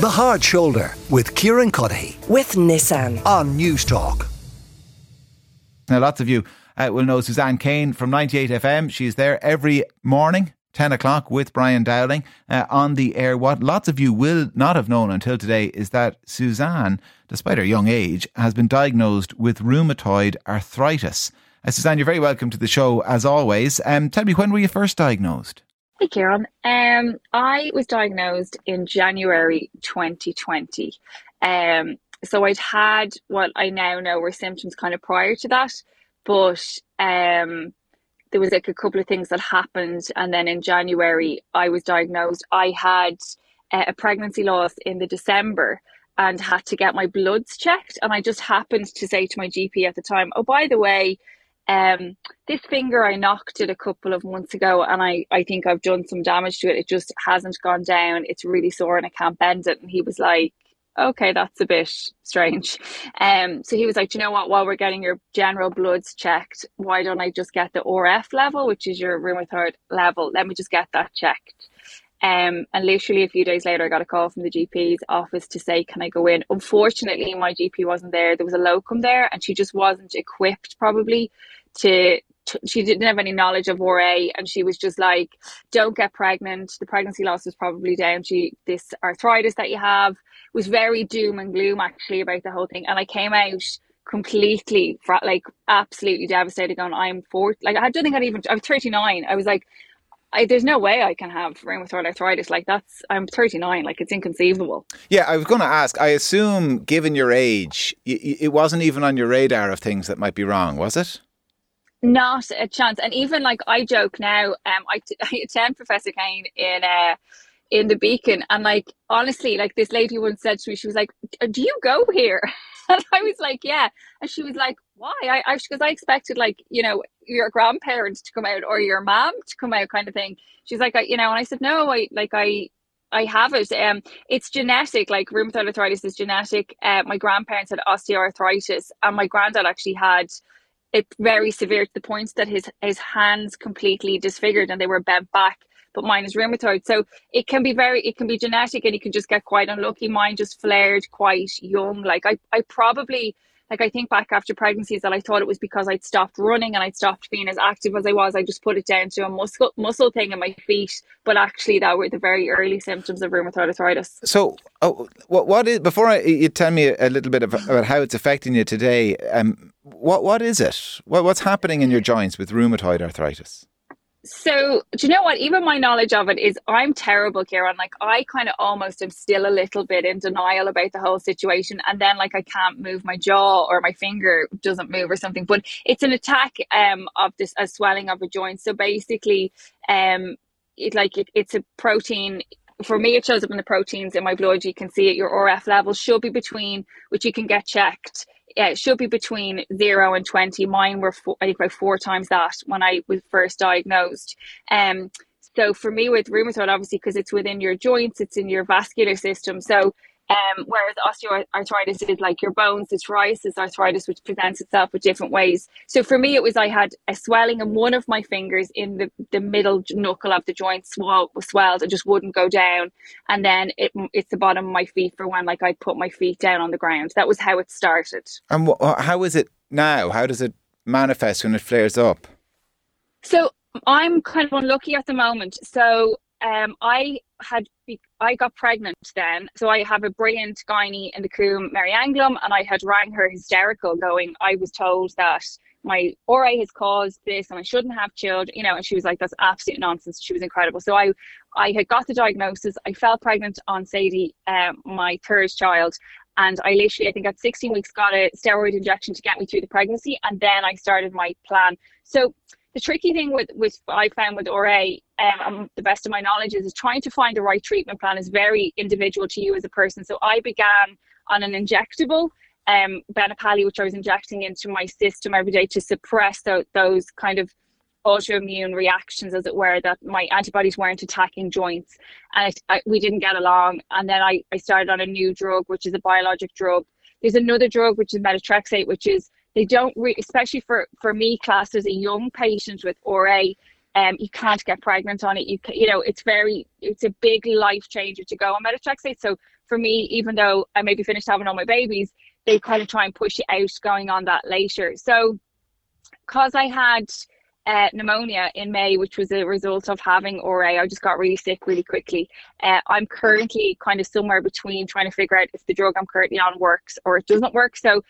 The Hard Shoulder with Kieran Cuddihy with Nissan. on Newstalk. Now, lots of you uh, will know Suzanne Kane from 98 FM. She's there every morning, 10 o'clock, with Brian Dowling uh, on the air. What lots of you will not have known until today is that Suzanne, despite her young age, has been diagnosed with rheumatoid arthritis. Uh, Suzanne, you're very welcome to the show as always. Um, tell me, when were you first diagnosed? Hey, Kieran. Um, I was diagnosed in January 2020. Um, so I'd had what I now know were symptoms kind of prior to that, but um, there was like a couple of things that happened, and then in January I was diagnosed. I had uh, a pregnancy loss in the December and had to get my bloods checked, and I just happened to say to my GP at the time, "Oh, by the way." Um, this finger I knocked it a couple of months ago, and I, I think I've done some damage to it. It just hasn't gone down. It's really sore, and I can't bend it. And he was like, "Okay, that's a bit strange." Um, so he was like, "You know what? While we're getting your general bloods checked, why don't I just get the RF level, which is your rheumatoid level? Let me just get that checked." Um, and literally a few days later, I got a call from the GP's office to say, Can I go in? Unfortunately, my GP wasn't there. There was a locum there, and she just wasn't equipped, probably, to. she didn't have any knowledge of RA, and she was just like, Don't get pregnant. The pregnancy loss was probably down to this arthritis that you have. Was very doom and gloom, actually, about the whole thing. And I came out completely, like, absolutely devastated, going, I'm four. Like, I don't think I'd even, I was 39. I was like, I, there's no way I can have rheumatoid arthritis. Like that's, I'm 39. Like it's inconceivable. Yeah, I was going to ask. I assume, given your age, it wasn't even on your radar of things that might be wrong, was it? Not a chance. And even like I joke now, um, I, t- I attend Professor Kane in uh in the Beacon, and like honestly, like this lady once said to me, she was like, "Do you go here?" And I was like, "Yeah," and she was like, "Why?" I because I, expected like you know your grandparents to come out or your mom to come out, kind of thing. She's like, I, you know, and I said, "No, I like I." I have it. Um, it's genetic. Like rheumatoid arthritis is genetic. Uh, my grandparents had osteoarthritis, and my granddad actually had it very severe to the point that his his hands completely disfigured and they were bent back but mine is rheumatoid so it can be very it can be genetic and you can just get quite unlucky mine just flared quite young like i i probably like I think back after pregnancies that I thought it was because I'd stopped running and I'd stopped being as active as I was. I just put it down to a muscle muscle thing in my feet, but actually that were the very early symptoms of rheumatoid arthritis. So, oh, what, what is before I, you tell me a little bit about how it's affecting you today? Um, what what is it? What, what's happening in your joints with rheumatoid arthritis? So, do you know what? Even my knowledge of it is I'm terrible, Kieran. Like, I kind of almost am still a little bit in denial about the whole situation. And then, like, I can't move my jaw or my finger doesn't move or something. But it's an attack um, of this, a swelling of a joint. So, basically, um, it, like, it, it's a protein for me, it shows up in the proteins in my blood. You can see it. Your RF levels should be between, which you can get checked. Yeah, it should be between zero and twenty. Mine were, four, I think, about four times that when I was first diagnosed. Um, so for me, with rheumatoid, obviously, because it's within your joints, it's in your vascular system. So um, whereas osteoarthritis is like your bones, it's psoriasis arthritis, which presents itself with different ways. So for me, it was I had a swelling in one of my fingers in the, the middle knuckle of the joint swell, swelled and just wouldn't go down. And then it, it's the bottom of my feet for when like I put my feet down on the ground. That was how it started. And wh- how is it now? How does it manifest when it flares up? So I'm kind of unlucky at the moment. So um, I had I got pregnant then, so I have a brilliant gynae in the Coombe, Mary Anglim, and I had rang her hysterical, going, I was told that my RA has caused this and I shouldn't have children, you know, and she was like, that's absolute nonsense. She was incredible. So I I had got the diagnosis. I fell pregnant on Sadie, um, my third child, and I literally, I think at 16 weeks, got a steroid injection to get me through the pregnancy, and then I started my plan. So the tricky thing with with I found with RA, um, the best of my knowledge is, is trying to find the right treatment plan is very individual to you as a person. So I began on an injectable, um, Benepali, which I was injecting into my system every day to suppress those, those kind of autoimmune reactions, as it were, that my antibodies weren't attacking joints, and I, we didn't get along. And then I, I started on a new drug, which is a biologic drug. There's another drug which is methotrexate, which is they don't re- especially for for me classed as a young patient with RA Um, you can't get pregnant on it. You you know it's very it's a big life changer to go on methotrexate. So for me, even though I maybe finished having all my babies, they kind of try and push it out going on that later. So because I had uh, pneumonia in May, which was a result of having RA. I just got really sick really quickly. Uh, I'm currently kind of somewhere between trying to figure out if the drug I'm currently on works or it doesn't work. So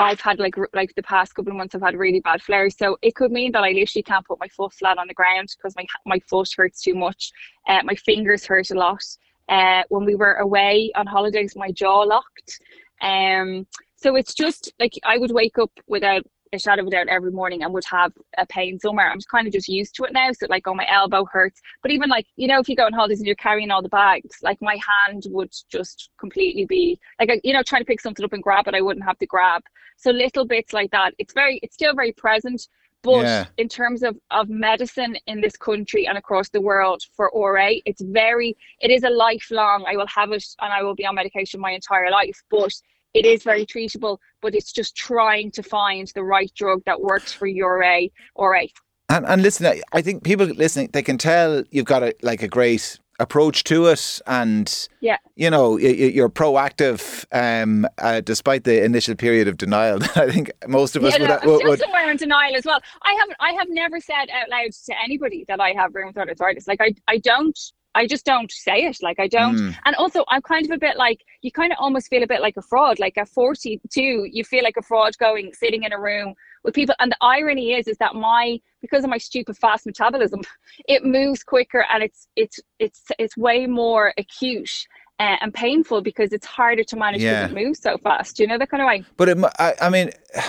I've had like like the past couple of months, I've had really bad flares. So it could mean that I literally can't put my foot flat on the ground because my my foot hurts too much. Uh, my fingers hurt a lot. Uh, when we were away on holidays, my jaw locked. Um, so it's just like I would wake up without a shadow of a doubt every morning and would have a pain somewhere. I'm kind of just used to it now. So like, oh, my elbow hurts. But even like, you know, if you go on holidays and you're carrying all the bags, like my hand would just completely be like, you know, trying to pick something up and grab it, I wouldn't have to grab. So little bits like that. It's very, it's still very present. But yeah. in terms of, of medicine in this country and across the world for RA, it's very, it is a lifelong, I will have it and I will be on medication my entire life. But it is very treatable, but it's just trying to find the right drug that works for your A or A. And, and listen, I think people listening, they can tell you've got a, like a great approach to it and yeah. you know you're proactive um, uh, despite the initial period of denial. I think most of us yeah, would, no, would, would somewhere in denial as well. I haven't i have never said out loud to anybody that i have rheumatoid arthritis. Like i i don't I just don't say it. Like I don't. Mm. And also, I'm kind of a bit like you kind of almost feel a bit like a fraud. Like at 42, you feel like a fraud going sitting in a room with people. And the irony is, is that my because of my stupid fast metabolism, it moves quicker and it's it's it's it's way more acute. Uh, and painful because it's harder to manage yeah. because it moves so fast. You know that kind of way. But it, I, I mean,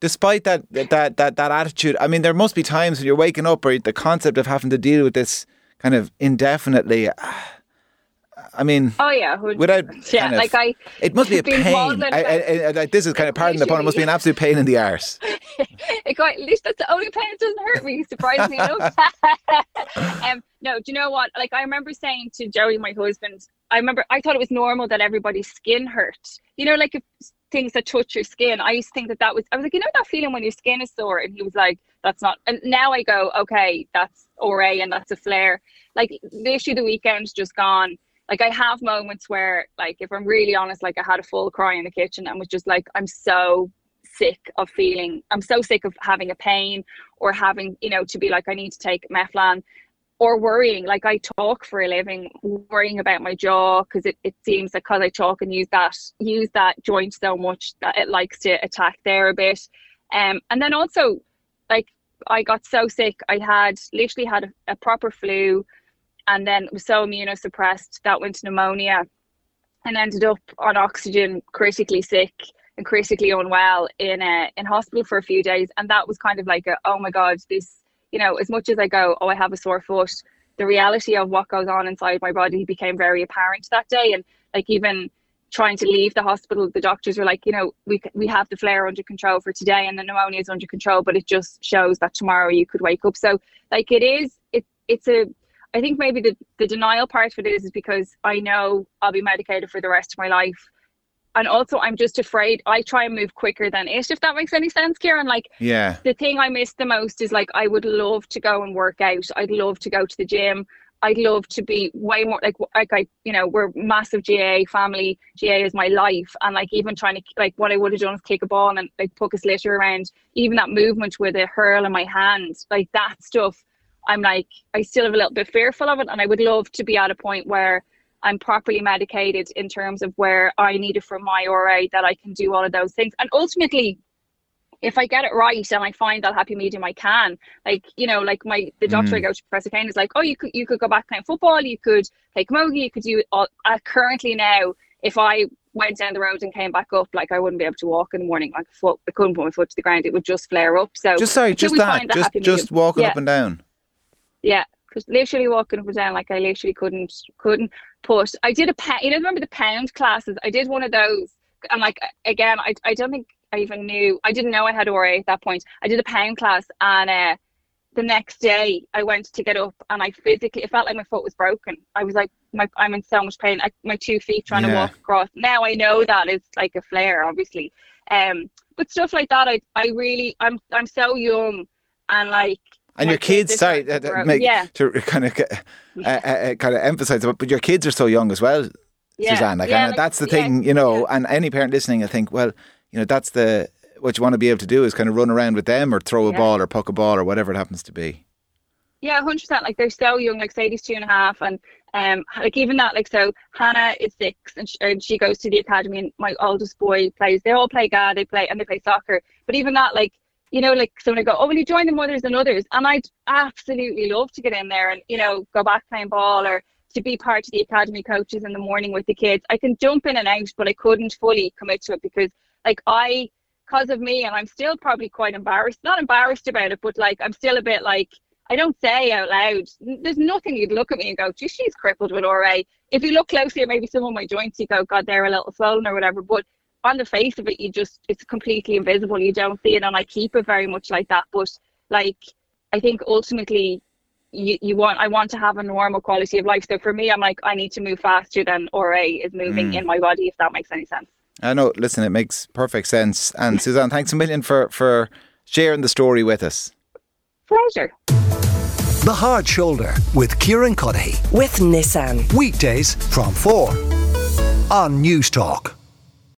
despite that that that that attitude, I mean, there must be times when you're waking up or the concept of having to deal with this kind of indefinitely. I mean, oh yeah, would, without yeah, of, like I, it must be a pain. I, I, I, this is kind of pardon the pun. It must be an absolute pain in the arse. it quite, at least that's the only pain that doesn't hurt me. Surprisingly enough. um, no, do you know what? Like I remember saying to Joey, my husband, I remember I thought it was normal that everybody's skin hurt. You know, like if things that touch your skin. I used to think that that was. I was like, you know that feeling when your skin is sore, and he was like, that's not. And now I go, okay, that's RA and that's a flare. Like literally the weekend's just gone. Like I have moments where, like, if I'm really honest, like I had a full cry in the kitchen and was just like, I'm so sick of feeling. I'm so sick of having a pain or having, you know, to be like, I need to take Meflan or worrying like i talk for a living worrying about my jaw because it, it seems like because i talk and use that use that joint so much that it likes to attack there a bit um and then also like I got so sick. I had literally had a, a proper flu and then was so immunosuppressed that went to pneumonia and ended up on oxygen, critically sick and critically unwell in a in hospital for a few days. And that was kind of like a oh my god, this you know, as much as I go, oh I have a sore foot, the reality of what goes on inside my body became very apparent that day. And like even trying to leave the hospital, the doctors were like, you know, we we have the flare under control for today, and the pneumonia is under control, but it just shows that tomorrow you could wake up. So like it is, it it's a. I think maybe the the denial part for this is because I know I'll be medicated for the rest of my life. And also, I'm just afraid I try and move quicker than it, if that makes any sense, Kieran. Like, yeah, the thing I miss the most is like, I would love to go and work out. I'd love to go to the gym. I'd love to be way more like like I you know we're massive GAA family. GAA is my life, and like even trying to like what I would have done is kick a ball and like poke a sliotar around. Even that movement with a hurl in my hand, like that stuff. I'm like I still have a little bit fearful of it, and I would love to be at a point where I'm properly medicated in terms of where I need it from my RA that I can do all of those things. And ultimately, if I get it right and I find that happy medium, I can. Like you know, like my the doctor mm. I go to, Professor Kane, is like, oh, you could you could go back playing football, you could play camogie, you could do all. Uh, currently now, if I went down the road and came back up, like I wouldn't be able to walk in the morning. Like foot, I couldn't put my foot to the ground; it would just flare up. So just sorry, just that, just just walking yeah. up and down. Yeah, because literally walking up and down, like I literally couldn't couldn't put. I did a pound. You know, remember the pound classes? I did one of those. And like again, I I don't think I even knew. I didn't know I had RA at that point. I did a pound class, and uh, the next day I went to get up, and I physically it felt like my foot was broken. I was like, my I'm in so much pain. I, my two feet trying yeah. to walk across. Now I know that it's like a flare, obviously. Um, but stuff like that, I I really I'm I'm so young, and like And your kids, are sorry, uh, to make, yeah, to kind of uh, uh, kind of emphasize it, but your kids are so young as well, yeah, Suzanne. Like, yeah, and like, that's the thing, you know. And any parent listening, I think, well, you know, that's the what you want to be able to do is kind of run around with them or throw a ball or puck a ball or whatever it happens to be. Yeah, hundred percent. Like they're so young. Like Sadie's two and a half, and um, like even that. Like so, Hannah is six, and she, and she goes to the academy. And my oldest boy plays. They all play GAA. They play and they play soccer. But even that, like you know, like someone go, oh, will you join the mothers and others? And I'd absolutely love to get in there and you know go back playing ball or to be part of the academy coaches in the morning with the kids. I can jump in and out, but I couldn't fully commit to it because like I, because of me, and I'm still probably quite embarrassed. Not embarrassed about it, but like I'm still a bit like I don't say out loud. There's nothing you'd look at me and go, "Gee, she's crippled with RA." If you look closely at maybe some of my joints, you go, "God, they're a little swollen or whatever." But on the face of it, you just it's completely invisible. You don't see it, and I keep it very much like that. But like, I think ultimately, you, you want I want to have a normal quality of life. So for me, I'm like, I need to move faster than RA is moving mm. in my body. If that makes any sense. I know. Listen, it makes perfect sense. And Suzanne, thanks a million for for sharing the story with us. Pleasure. The Hard Shoulder with Kieran Cuddihy. with Nissan. Weekdays from 4 on Newstalk.